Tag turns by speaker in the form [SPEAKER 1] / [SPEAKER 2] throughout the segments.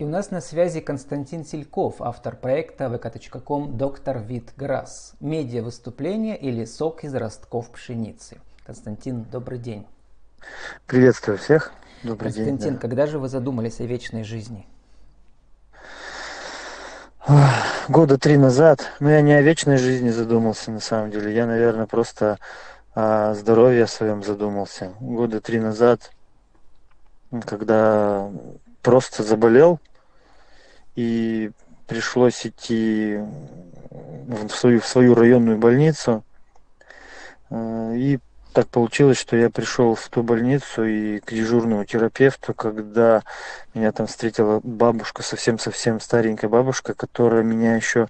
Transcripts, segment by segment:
[SPEAKER 1] И у нас на связи Константин Сельков, автор проекта vk.com «Доктор Вит Грасс. Медиа выступления или сок из ростков пшеницы». Константин, добрый день.
[SPEAKER 2] Приветствую всех. Добрый
[SPEAKER 1] Константин,
[SPEAKER 2] день.
[SPEAKER 1] Константин, да. когда же вы задумались о вечной жизни?
[SPEAKER 2] Года три назад. Но я не о вечной жизни задумался на самом деле. Я, наверное, просто о здоровье своем задумался. Года три назад, когда просто заболел, и пришлось идти в свою, в свою районную больницу. Э, и так получилось, что я пришел в ту больницу и к дежурному терапевту, когда меня там встретила бабушка, совсем-совсем старенькая бабушка, которая меня еще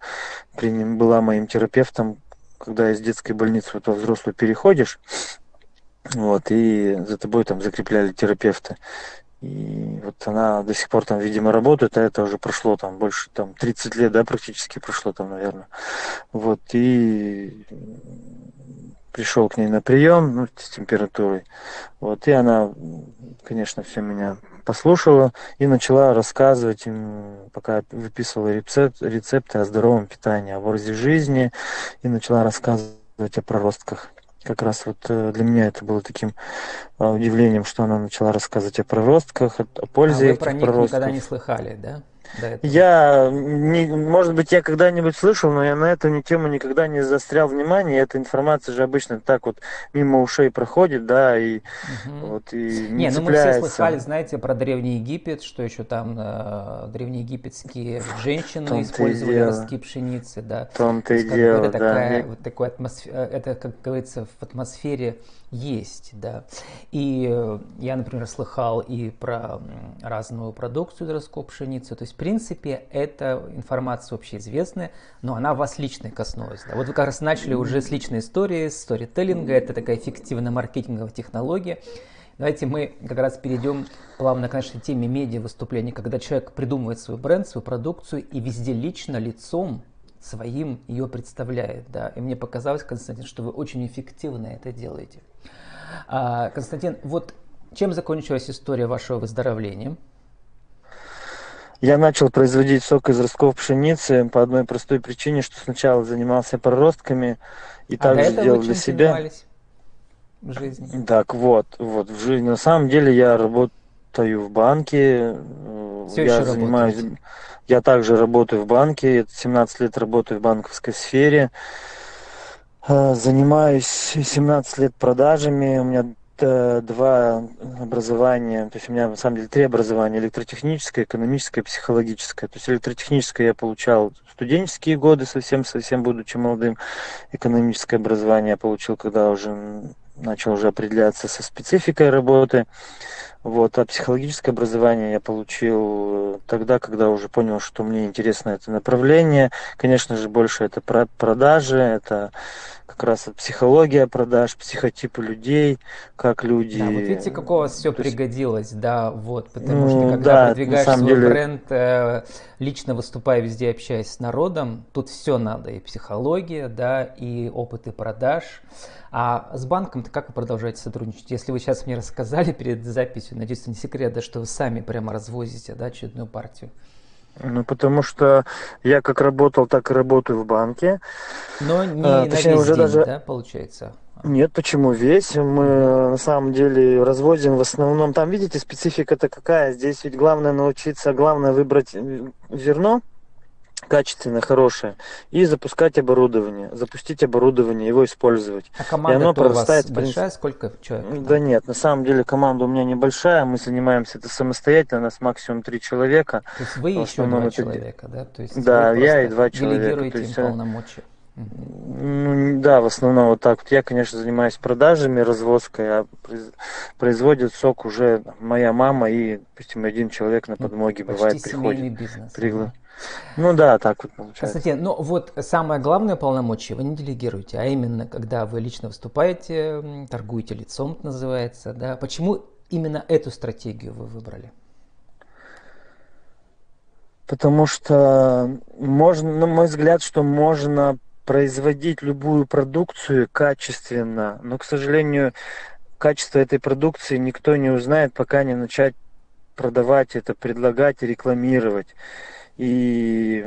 [SPEAKER 2] была моим терапевтом, когда из детской больницы вот во взрослую переходишь, вот, и за тобой там закрепляли терапевта. И вот она до сих пор там, видимо, работает, а это уже прошло там больше там 30 лет, да, практически прошло там, наверное. Вот, и пришел к ней на прием, ну, с температурой. Вот, и она, конечно, все меня послушала и начала рассказывать им, пока выписывала рецепт, рецепты о здоровом питании, о образе жизни, и начала рассказывать о проростках как раз вот э, для меня это было таким а, удивлением, что она начала рассказывать о проростках, о пользе
[SPEAKER 1] а вы
[SPEAKER 2] этих
[SPEAKER 1] про них
[SPEAKER 2] проростков.
[SPEAKER 1] никогда не слыхали, да?
[SPEAKER 2] Я, не, может быть, я когда-нибудь слышал, но я на эту тему никогда не застрял внимание. Эта информация же обычно так вот мимо ушей проходит, да, и угу. вот и не, не ну
[SPEAKER 1] мы все слыхали, знаете, про Древний Египет, что еще там э, древнеегипетские женщины использовали ростки пшеницы, да.
[SPEAKER 2] Том-то и дело,
[SPEAKER 1] да. Такая, вот такой атмосфер, это, как говорится, в атмосфере есть, да. И э, я, например, слыхал и про разную продукцию дросков пшеницы. То есть, в принципе, эта информация общеизвестная, но она вас лично коснулась. Да. Вот вы как раз начали уже с личной истории, с сторителлинга. Это такая эффективная маркетинговая технология. Давайте мы как раз перейдем плавно к нашей теме медиа выступлений, когда человек придумывает свой бренд, свою продукцию и везде лично, лицом своим ее представляет. Да. И мне показалось, Константин, что вы очень эффективно это делаете. А, Константин, вот чем закончилась история вашего выздоровления?
[SPEAKER 2] Я начал производить сок из ростков пшеницы по одной простой причине, что сначала занимался проростками и а также делал для себя.
[SPEAKER 1] В жизни.
[SPEAKER 2] Так вот, вот в жизни. На самом деле я работаю в банке.
[SPEAKER 1] Все
[SPEAKER 2] я занимаюсь.
[SPEAKER 1] Работаете.
[SPEAKER 2] Я также работаю в банке. 17 лет работаю в банковской сфере. Э, занимаюсь 17 лет продажами. У меня э, два образования, то есть у меня на самом деле три образования, электротехническое, экономическое, психологическое. То есть электротехническое я получал студенческие годы, совсем-совсем будучи молодым. Экономическое образование я получил, когда уже начал уже определяться со спецификой работы. Вот, а психологическое образование я получил э, тогда, когда уже понял, что мне интересно это направление. Конечно же, больше это про продажи, это как раз психология продаж, психотипы людей, как люди.
[SPEAKER 1] Да, вот видите, как у вас все То пригодилось, да, вот, потому что когда да, продвигаешь свой деле... бренд, э, лично выступая везде, общаясь с народом, тут все надо, и психология, да, и опыты продаж. А с банком-то как вы продолжаете сотрудничать? Если вы сейчас мне рассказали перед записью, надеюсь, это не секрет, да, что вы сами прямо развозите да, очередную партию.
[SPEAKER 2] Ну, потому что я как работал, так и работаю в банке.
[SPEAKER 1] Но не а, на точнее, весь уже день, даже... да, получается?
[SPEAKER 2] Нет, почему весь? Мы на самом деле разводим в основном. Там, видите, специфика-то какая? Здесь ведь главное научиться, главное выбрать зерно, качественное, хорошее, и запускать оборудование, запустить оборудование, его использовать.
[SPEAKER 1] А команда
[SPEAKER 2] и оно
[SPEAKER 1] прорастает, у вас большая? Сколько человек?
[SPEAKER 2] Да нет, на самом деле команда у меня небольшая, мы занимаемся это самостоятельно, у нас максимум три человека.
[SPEAKER 1] То есть вы еще два это... человека, да? То есть
[SPEAKER 2] да, я и два человека.
[SPEAKER 1] Делегируете
[SPEAKER 2] то есть,
[SPEAKER 1] им полномочия.
[SPEAKER 2] Ну, да, в основном вот так вот. Я, конечно, занимаюсь продажами, развозкой, а производит сок уже моя мама и, допустим, один человек на подмоге
[SPEAKER 1] Почти
[SPEAKER 2] бывает приходит.
[SPEAKER 1] бизнес.
[SPEAKER 2] Пригла... Ну да, так вот получается.
[SPEAKER 1] Константин, ну вот самое главное полномочие вы не делегируете, а именно, когда вы лично выступаете, торгуете лицом, это называется, да. Почему именно эту стратегию вы выбрали?
[SPEAKER 2] Потому что можно, на мой взгляд, что можно производить любую продукцию качественно, но, к сожалению, качество этой продукции никто не узнает, пока не начать продавать это, предлагать, рекламировать. И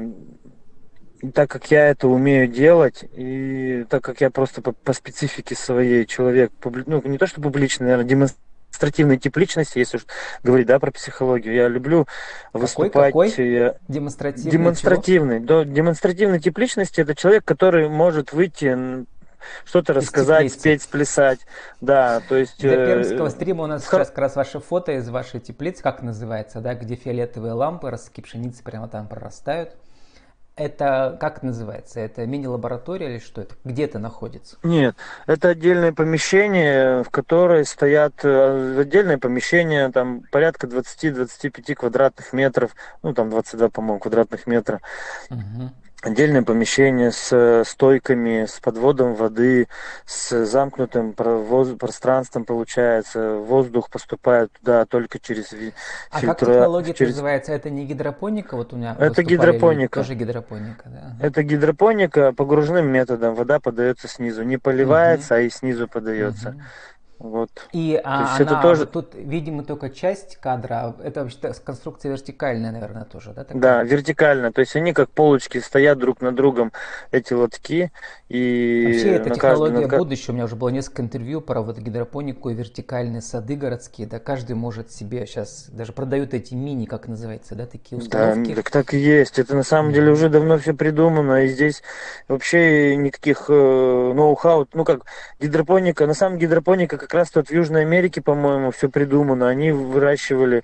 [SPEAKER 2] так как я это умею делать, и так как я просто по, по специфике своей человек, ну не то что публичный, наверное, демонстративный тип личности, если уж говорить, да, про психологию, я люблю выступать.
[SPEAKER 1] Какой? Я... Демонстративный.
[SPEAKER 2] Демонстративный. Да, демонстративный тип личности это человек, который может выйти что-то рассказать, теплицы. спеть, сплясать. Да, то есть...
[SPEAKER 1] Для э, пермского стрима у нас сейчас как раз ваше фото из вашей теплицы, как называется, да, где фиолетовые лампы, ростки пшеницы прямо там прорастают. Это как называется? Это мини-лаборатория или что это? Где это находится?
[SPEAKER 2] Нет, это отдельное помещение, в которое стоят э, отдельное помещение, там порядка 20-25 квадратных метров, ну там 22, по-моему, квадратных метра. Угу отдельное помещение с э, стойками, с подводом воды, с замкнутым пространством получается. Воздух поступает туда только через фильтр.
[SPEAKER 1] А как технология через... называется? Это не гидропоника? Вот у меня
[SPEAKER 2] Это гидропоника.
[SPEAKER 1] Тоже гидропоника, да.
[SPEAKER 2] Это гидропоника погружным методом. Вода подается снизу. Не поливается, угу. а и снизу подается. Угу. Вот.
[SPEAKER 1] И а, она, это тоже... тут, видимо, только часть кадра, это вообще конструкция вертикальная, наверное, тоже, да?
[SPEAKER 2] Такая? Да, вертикально, то есть они как полочки стоят друг на другом, эти лотки, и...
[SPEAKER 1] Вообще, это технология каждый... будущего, у меня уже было несколько интервью про вот гидропонику и вертикальные сады городские, да, каждый может себе сейчас, даже продают эти мини, как называется, да, такие установки.
[SPEAKER 2] Да, так так и есть, это на самом деле уже давно все придумано, и здесь вообще никаких э, ноу-хау, ну как, гидропоника, на самом гидропоника как раз тут в Южной Америке, по-моему, все придумано. Они выращивали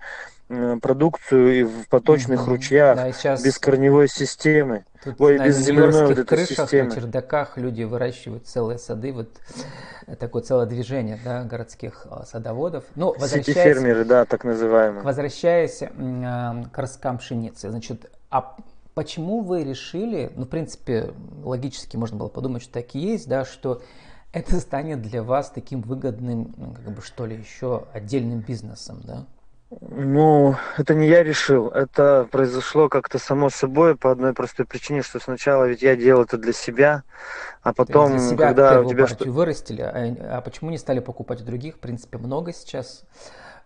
[SPEAKER 2] э, продукцию в поточных mm-hmm. ручьях да, сейчас... без корневой системы.
[SPEAKER 1] Тут Ой, на без земляной вот этой крышах, системы. на чердаках люди выращивают целые сады, вот такое целое движение да, городских а, садоводов.
[SPEAKER 2] Ну, возвращаясь, фермеры, да, так называемые.
[SPEAKER 1] Возвращаясь к росткам пшеницы, значит, а почему вы решили, ну, в принципе, логически можно было подумать, что так и есть, да, что это станет для вас таким выгодным, ну, как бы что ли, еще отдельным бизнесом, да?
[SPEAKER 2] Ну, это не я решил, это произошло как-то само собой по одной простой причине, что сначала ведь я делал это для себя, а потом,
[SPEAKER 1] для себя когда у тебя что вырастили, а, а почему не стали покупать у других? В принципе, много сейчас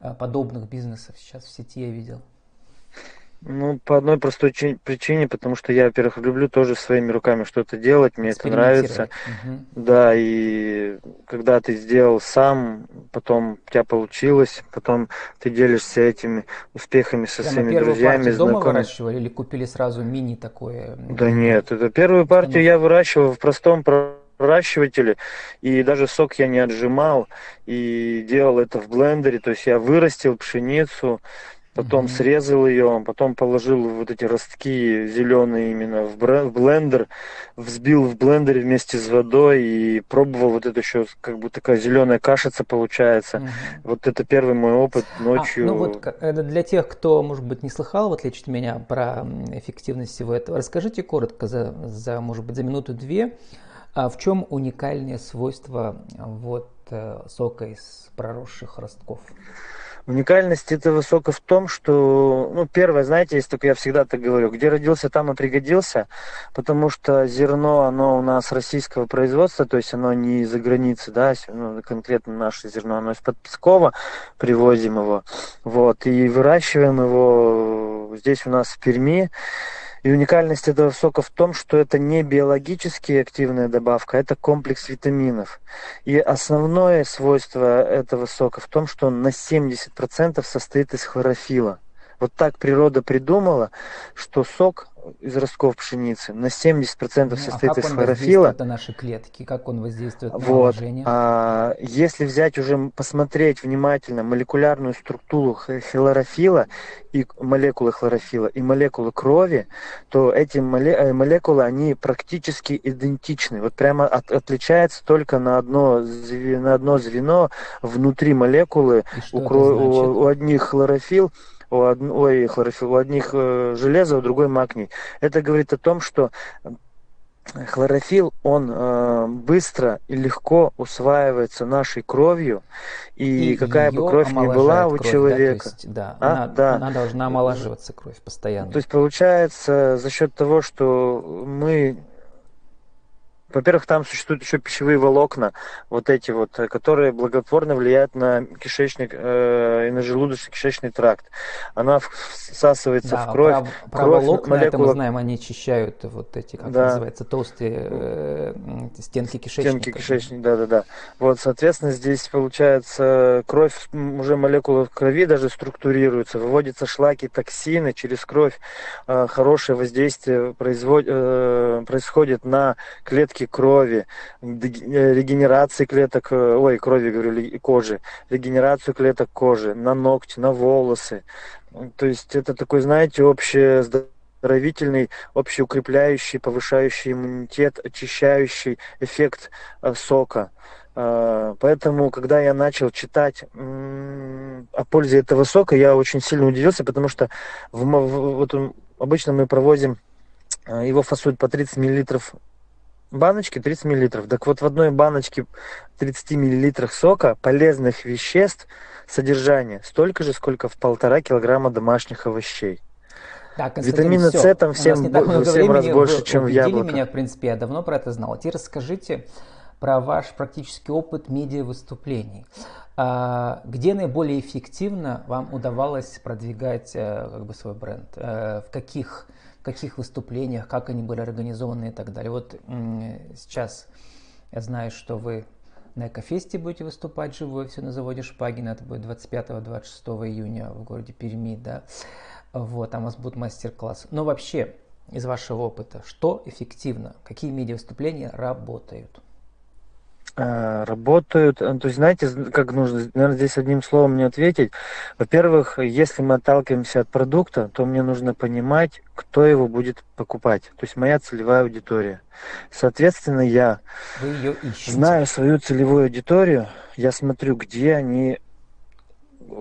[SPEAKER 1] а, подобных бизнесов сейчас в сети я видел.
[SPEAKER 2] Ну, по одной простой причине, потому что я, во-первых, люблю тоже своими руками что-то делать, мне это нравится. Угу. Да, и когда ты сделал сам, потом у тебя получилось, потом ты делишься этими успехами со Прямо своими друзьями,
[SPEAKER 1] дома знакомыми. выращивали или купили сразу мини такое?
[SPEAKER 2] Да нет, это первую партию я выращивал в простом проращивателе, и даже сок я не отжимал, и делал это в блендере, то есть я вырастил пшеницу, потом срезал ее, потом положил вот эти ростки зеленые именно в, в блендер, взбил в блендере вместе с водой и пробовал вот это еще как бы такая зеленая кашица получается. Mm-hmm. Вот это первый мой опыт ночью.
[SPEAKER 1] А, ну вот это для тех, кто, может быть, не слыхал, в отличие от меня, про эффективность всего этого, расскажите коротко за, за может быть, за минуту-две, а в чем уникальное свойство вот э, сока из проросших ростков?
[SPEAKER 2] Уникальность этого сока в том, что, ну, первое, знаете, есть только я всегда так говорю, где родился, там и пригодился, потому что зерно, оно у нас российского производства, то есть оно не из-за границы, да, ну, конкретно наше зерно, оно из-под Пскова, привозим его, вот, и выращиваем его здесь у нас в Перми, и уникальность этого сока в том, что это не биологически активная добавка, это комплекс витаминов. И основное свойство этого сока в том, что он на 70% состоит из хлорофила. Вот так природа придумала, что сок из ростков пшеницы на 70% ну, состоит а из хлорофила.
[SPEAKER 1] на наши клетки, как он воздействует на
[SPEAKER 2] вот. А, если взять уже, посмотреть внимательно молекулярную структуру хлорофила и молекулы хлорофила и молекулы крови, то эти э, молекулы, они практически идентичны. Вот прямо от, отличается только на одно, на одно звено внутри молекулы. У, у, у одних хлорофил, у, од... ой, хлорофилл, у одних э, железо, у другой магний. Это говорит о том, что хлорофилл, он э, быстро и легко усваивается нашей кровью, и, и какая бы кровь ни была у кровь, человека. Да,
[SPEAKER 1] есть, да, а? она, да, она должна омолаживаться кровь постоянно.
[SPEAKER 2] То есть получается за счет того, что мы во-первых, там существуют еще пищевые волокна, вот эти вот, которые благотворно влияют на кишечник э, и на желудочно-кишечный тракт. Она всасывается да, в кровь. Про,
[SPEAKER 1] про кровь волокна, молекула... это мы знаем, они очищают вот эти, как да. называется, толстые э, стенки кишечника. Стенки
[SPEAKER 2] кишечника, да-да-да. Вот, соответственно, здесь получается кровь, уже молекулы крови даже структурируются, выводятся шлаки, токсины через кровь. Э, хорошее воздействие производ... э, происходит на клетки крови, э, регенерации клеток, э, ой, крови, говорю, кожи, регенерацию клеток кожи, на ногти, на волосы. То есть это такой, знаете, общее оздоровительный, общеукрепляющий, повышающий иммунитет, очищающий эффект э, сока. Э, поэтому, когда я начал читать о пользе этого сока, я очень сильно удивился, потому что в, в, вот обычно мы проводим, э, его фасуют по 30 миллилитров баночки 30 миллилитров. Так вот в одной баночке 30 миллилитрах сока полезных веществ содержание столько же, сколько в полтора килограмма домашних овощей.
[SPEAKER 1] Да, Витамина С
[SPEAKER 2] там всем, в 7 раз больше,
[SPEAKER 1] вы
[SPEAKER 2] чем в яблоках.
[SPEAKER 1] меня, в принципе, я давно про это знал. А теперь расскажите про ваш практический опыт медиа-выступлений. А, где наиболее эффективно вам удавалось продвигать э, как бы, свой бренд? Э, в каких каких выступлениях, как они были организованы и так далее. Вот сейчас я знаю, что вы на Экофесте будете выступать живой, все на заводе Шпагина, это будет 25-26 июня в городе Перми, да. Вот, там у вас будет мастер-класс. Но вообще, из вашего опыта, что эффективно, какие медиа-выступления работают?
[SPEAKER 2] Э, работают. Э, то есть, знаете, как нужно, наверное, здесь одним словом не ответить. Во-первых, если мы отталкиваемся от продукта, то мне нужно понимать, кто его будет покупать. То есть моя целевая аудитория. Соответственно, я знаю свою целевую аудиторию, я смотрю, где они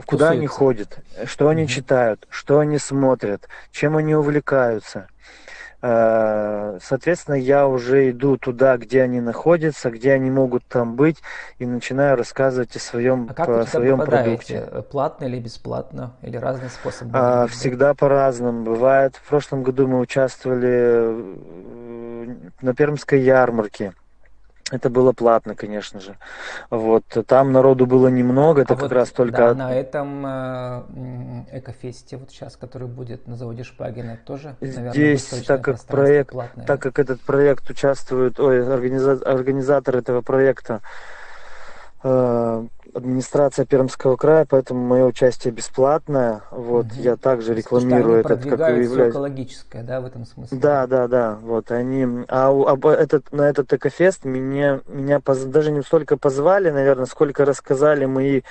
[SPEAKER 2] куда они ходят, что они угу. читают, что они смотрят, чем они увлекаются. Э, соответственно, я уже иду туда, где они находятся, где они могут там быть, и начинаю рассказывать о своем,
[SPEAKER 1] а как о своем продукте. Платно или бесплатно? Или разные способы?
[SPEAKER 2] А, всегда по-разному. Бывает. В прошлом году мы участвовали на Пермской ярмарке. Это было платно, конечно же. Вот там народу было немного, это а как вот, раз только.
[SPEAKER 1] Да, на этом э, экофесте вот сейчас, который будет на заводе Шпагина, тоже.
[SPEAKER 2] Наверное, Здесь, так как проект, платное. так как этот проект участвует, ой, организа, организатор этого проекта администрация Пермского края, поэтому мое участие бесплатное. Вот угу. я также рекламирую этот,
[SPEAKER 1] как и являюсь. экологическое, да, в этом смысле.
[SPEAKER 2] Да, да, да. Вот они. А, а этот на этот экофест меня меня поз, даже не столько позвали, наверное, сколько рассказали мои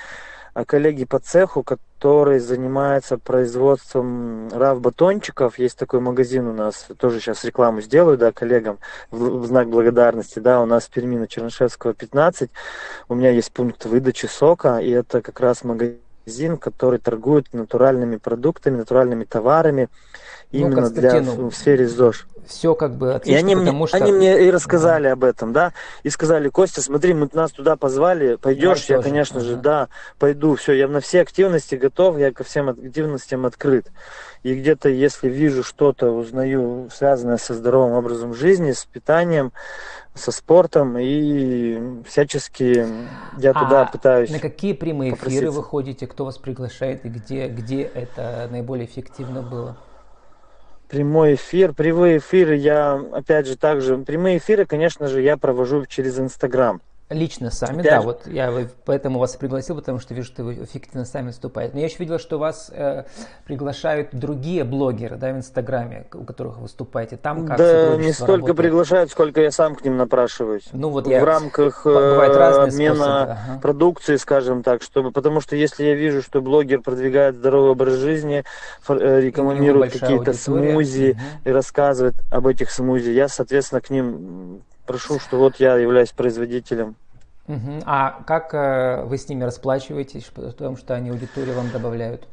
[SPEAKER 2] коллеги по цеху, который занимается производством рав-батончиков. Есть такой магазин у нас, тоже сейчас рекламу сделаю, да, коллегам в, в знак благодарности, да, у нас в Перми на Чернышевского 15. У меня есть пункт выдачи сока, и это как раз магазин, который торгует натуральными продуктами, натуральными товарами, ну, именно для, в, в сфере ЗОЖ
[SPEAKER 1] все как бы отлично,
[SPEAKER 2] и они потому мне, что... Они мне и рассказали ага. об этом, да, и сказали, Костя, смотри, мы нас туда позвали, пойдешь? Я, я конечно ага. же, да, пойду, все, я на все активности готов, я ко всем активностям открыт. И где-то, если вижу что-то, узнаю, связанное со здоровым образом жизни, с питанием, со спортом, и всячески я а туда пытаюсь
[SPEAKER 1] на какие прямые эфиры вы ходите, кто вас приглашает, и где, где это наиболее эффективно было?
[SPEAKER 2] Прямой эфир. Прямые эфиры я, опять же, также... Прямые эфиры, конечно же, я провожу через Инстаграм.
[SPEAKER 1] Лично сами, Опять да, вот я поэтому вас пригласил, потому что вижу, что вы эффективно сами выступаете. Но я еще видел, что вас э, приглашают другие блогеры, да, в Инстаграме, у которых вы выступаете. Там
[SPEAKER 2] как Да, не столько работает? приглашают, сколько я сам к ним напрашиваюсь.
[SPEAKER 1] Ну вот я...
[SPEAKER 2] В рамках э, обмена ага. продукции, скажем так, чтобы, потому что если я вижу, что блогер продвигает здоровый образ жизни, э, рекламирует какие-то смузи угу. и рассказывает об этих смузи, я, соответственно, к ним прошу, что вот я являюсь производителем.
[SPEAKER 1] Угу. А как э, вы с ними расплачиваетесь, потому что они аудиторию вам добавляют?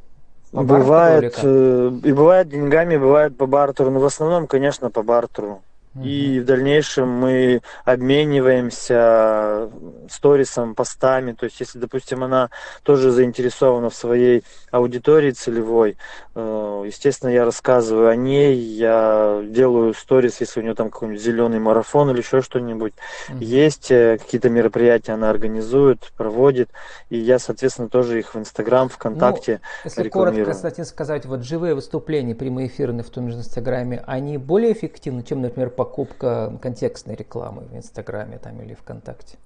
[SPEAKER 2] По бывает, э, и бывает деньгами, бывает по бартеру, но в основном, конечно, по бартеру. И в дальнейшем мы обмениваемся сторисом, постами. То есть, если, допустим, она тоже заинтересована в своей аудитории целевой, э, естественно, я рассказываю о ней, я делаю сторис, если у нее там какой-нибудь зеленый марафон или еще что-нибудь. Mm-hmm. Есть э, какие-то мероприятия, она организует, проводит, и я, соответственно, тоже их в Инстаграм, ВКонтакте
[SPEAKER 1] ну, Если коротко, кстати, сказать, вот живые выступления, прямые эфиры в том же Инстаграме, они более эффективны, чем, например, покупка контекстной рекламы в Инстаграме там, или ВКонтакте?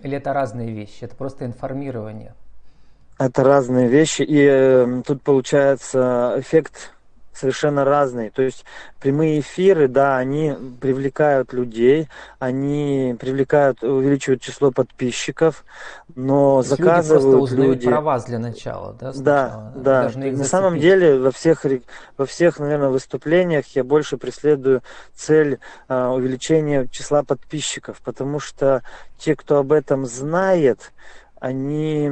[SPEAKER 1] Или это разные вещи? Это просто информирование?
[SPEAKER 2] Это разные вещи. И э, тут получается эффект совершенно разные. То есть прямые эфиры, да, они привлекают людей, они привлекают, увеличивают число подписчиков, но То заказывают люди
[SPEAKER 1] люди... про вас для начала, да?
[SPEAKER 2] Сначала. Да, да. На самом деле во всех, во всех, наверное, выступлениях я больше преследую цель а, увеличения числа подписчиков, потому что те, кто об этом знает, они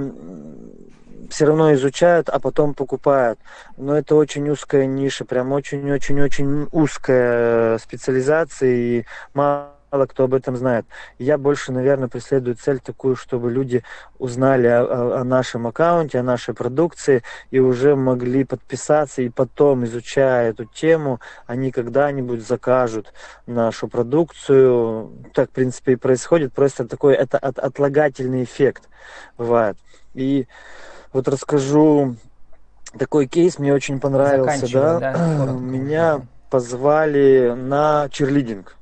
[SPEAKER 2] все равно изучают, а потом покупают. Но это очень узкая ниша, прям очень-очень-очень узкая специализация, и мало кто об этом знает. Я больше, наверное, преследую цель такую, чтобы люди узнали о, о, о нашем аккаунте, о нашей продукции и уже могли подписаться и потом, изучая эту тему, они когда-нибудь закажут нашу продукцию. Так, в принципе, и происходит. Просто такой это от, отлагательный эффект бывает. И вот расскажу такой кейс, мне очень понравился, да. да Меня позвали на черлидинг.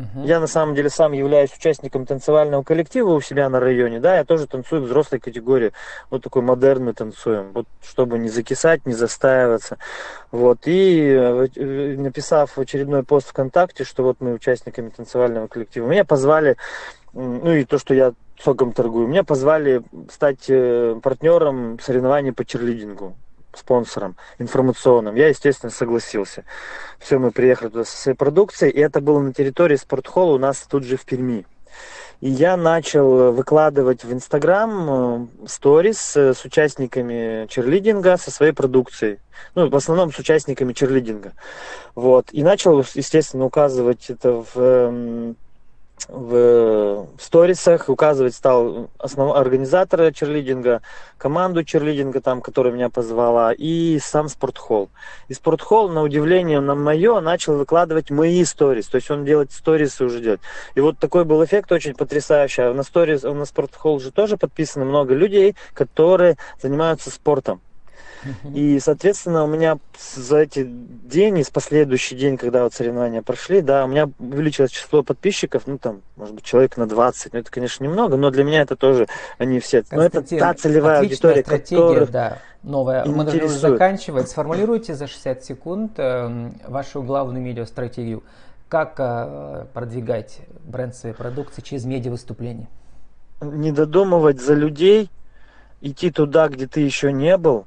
[SPEAKER 2] Угу. Я на самом деле сам являюсь участником танцевального коллектива у себя на районе, да, я тоже танцую в взрослой категории, вот такой модерный танцуем, вот чтобы не закисать, не застаиваться, вот, и э, написав очередной пост ВКонтакте, что вот мы участниками танцевального коллектива, меня позвали, ну и то, что я соком торгую. Меня позвали стать э, партнером соревнований по черлидингу спонсором информационным. Я, естественно, согласился. Все, мы приехали туда со своей продукцией, и это было на территории спортхолла у нас тут же в Перми. И я начал выкладывать в Инстаграм э, сторис э, с участниками черлидинга со своей продукцией. Ну, в основном с участниками черлидинга. Вот. И начал, естественно, указывать это в эм, в сторисах указывать стал основного организатора черлидинга, команду черлидинга, там, которая меня позвала, и сам спортхолл. И спортхолл, на удивление на мое, начал выкладывать мои сторис. То есть он делать сторисы уже делать. И вот такой был эффект очень потрясающий. А на сторис, на спортхолл же тоже подписано много людей, которые занимаются спортом. И, соответственно, у меня за эти день и с последующий день, когда вот соревнования прошли, да, у меня увеличилось число подписчиков, ну, там, может быть, человек на 20. Ну, это, конечно, немного, но для меня это тоже, они все... Но это та целевая аудитория,
[SPEAKER 1] которая да. Новая. Мы должны уже заканчивать. Сформулируйте за 60 секунд э, вашу главную медиа-стратегию. Как э, продвигать бренд своей продукции через медиа-выступления?
[SPEAKER 2] Не додумывать за людей, идти туда, где ты еще не был,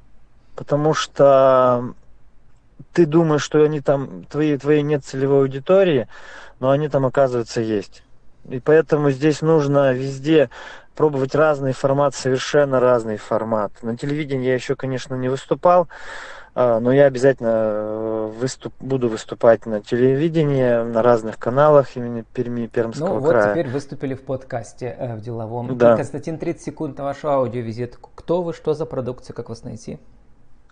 [SPEAKER 2] потому что ты думаешь, что они там, твои, твоей нет целевой аудитории, но они там, оказывается, есть. И поэтому здесь нужно везде пробовать разный формат, совершенно разный формат. На телевидении я еще, конечно, не выступал, а, но я обязательно э, выступ, буду выступать на телевидении, на разных каналах имени Перми, Пермского
[SPEAKER 1] ну,
[SPEAKER 2] края.
[SPEAKER 1] вот теперь выступили в подкасте э, в деловом. Да. Константин, 30 секунд на вашу аудиовизитку. Кто вы, что за продукция, как вас найти?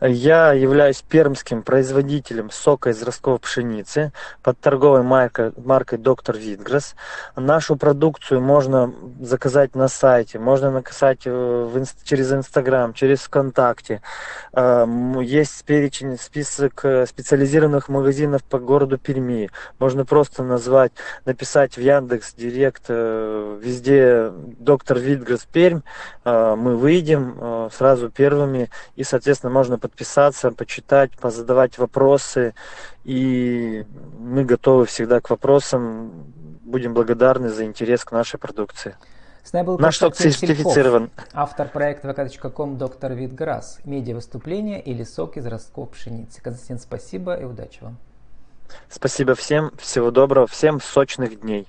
[SPEAKER 2] Я являюсь пермским производителем сока из ростковой пшеницы под торговой маркой, маркой Доктор Витгресс. Нашу продукцию можно заказать на сайте, можно заказать э, в, через Инстаграм, через ВКонтакте. Эм, есть перечень, список э, специализированных магазинов по городу Перми. Можно просто назвать, написать в Яндекс Директ э, везде Доктор Витгресс Пермь. Мы выйдем сразу первыми и, соответственно, можно подписаться, почитать, позадавать вопросы. И мы готовы всегда к вопросам. Будем благодарны за интерес к нашей продукции.
[SPEAKER 1] С нами был Наш сок сертифицирован. Автор проекта vk.com доктор Витграсс. Медиа выступления или сок из ростков пшеницы. Константин, спасибо и удачи вам.
[SPEAKER 2] Спасибо всем. Всего доброго. Всем сочных дней.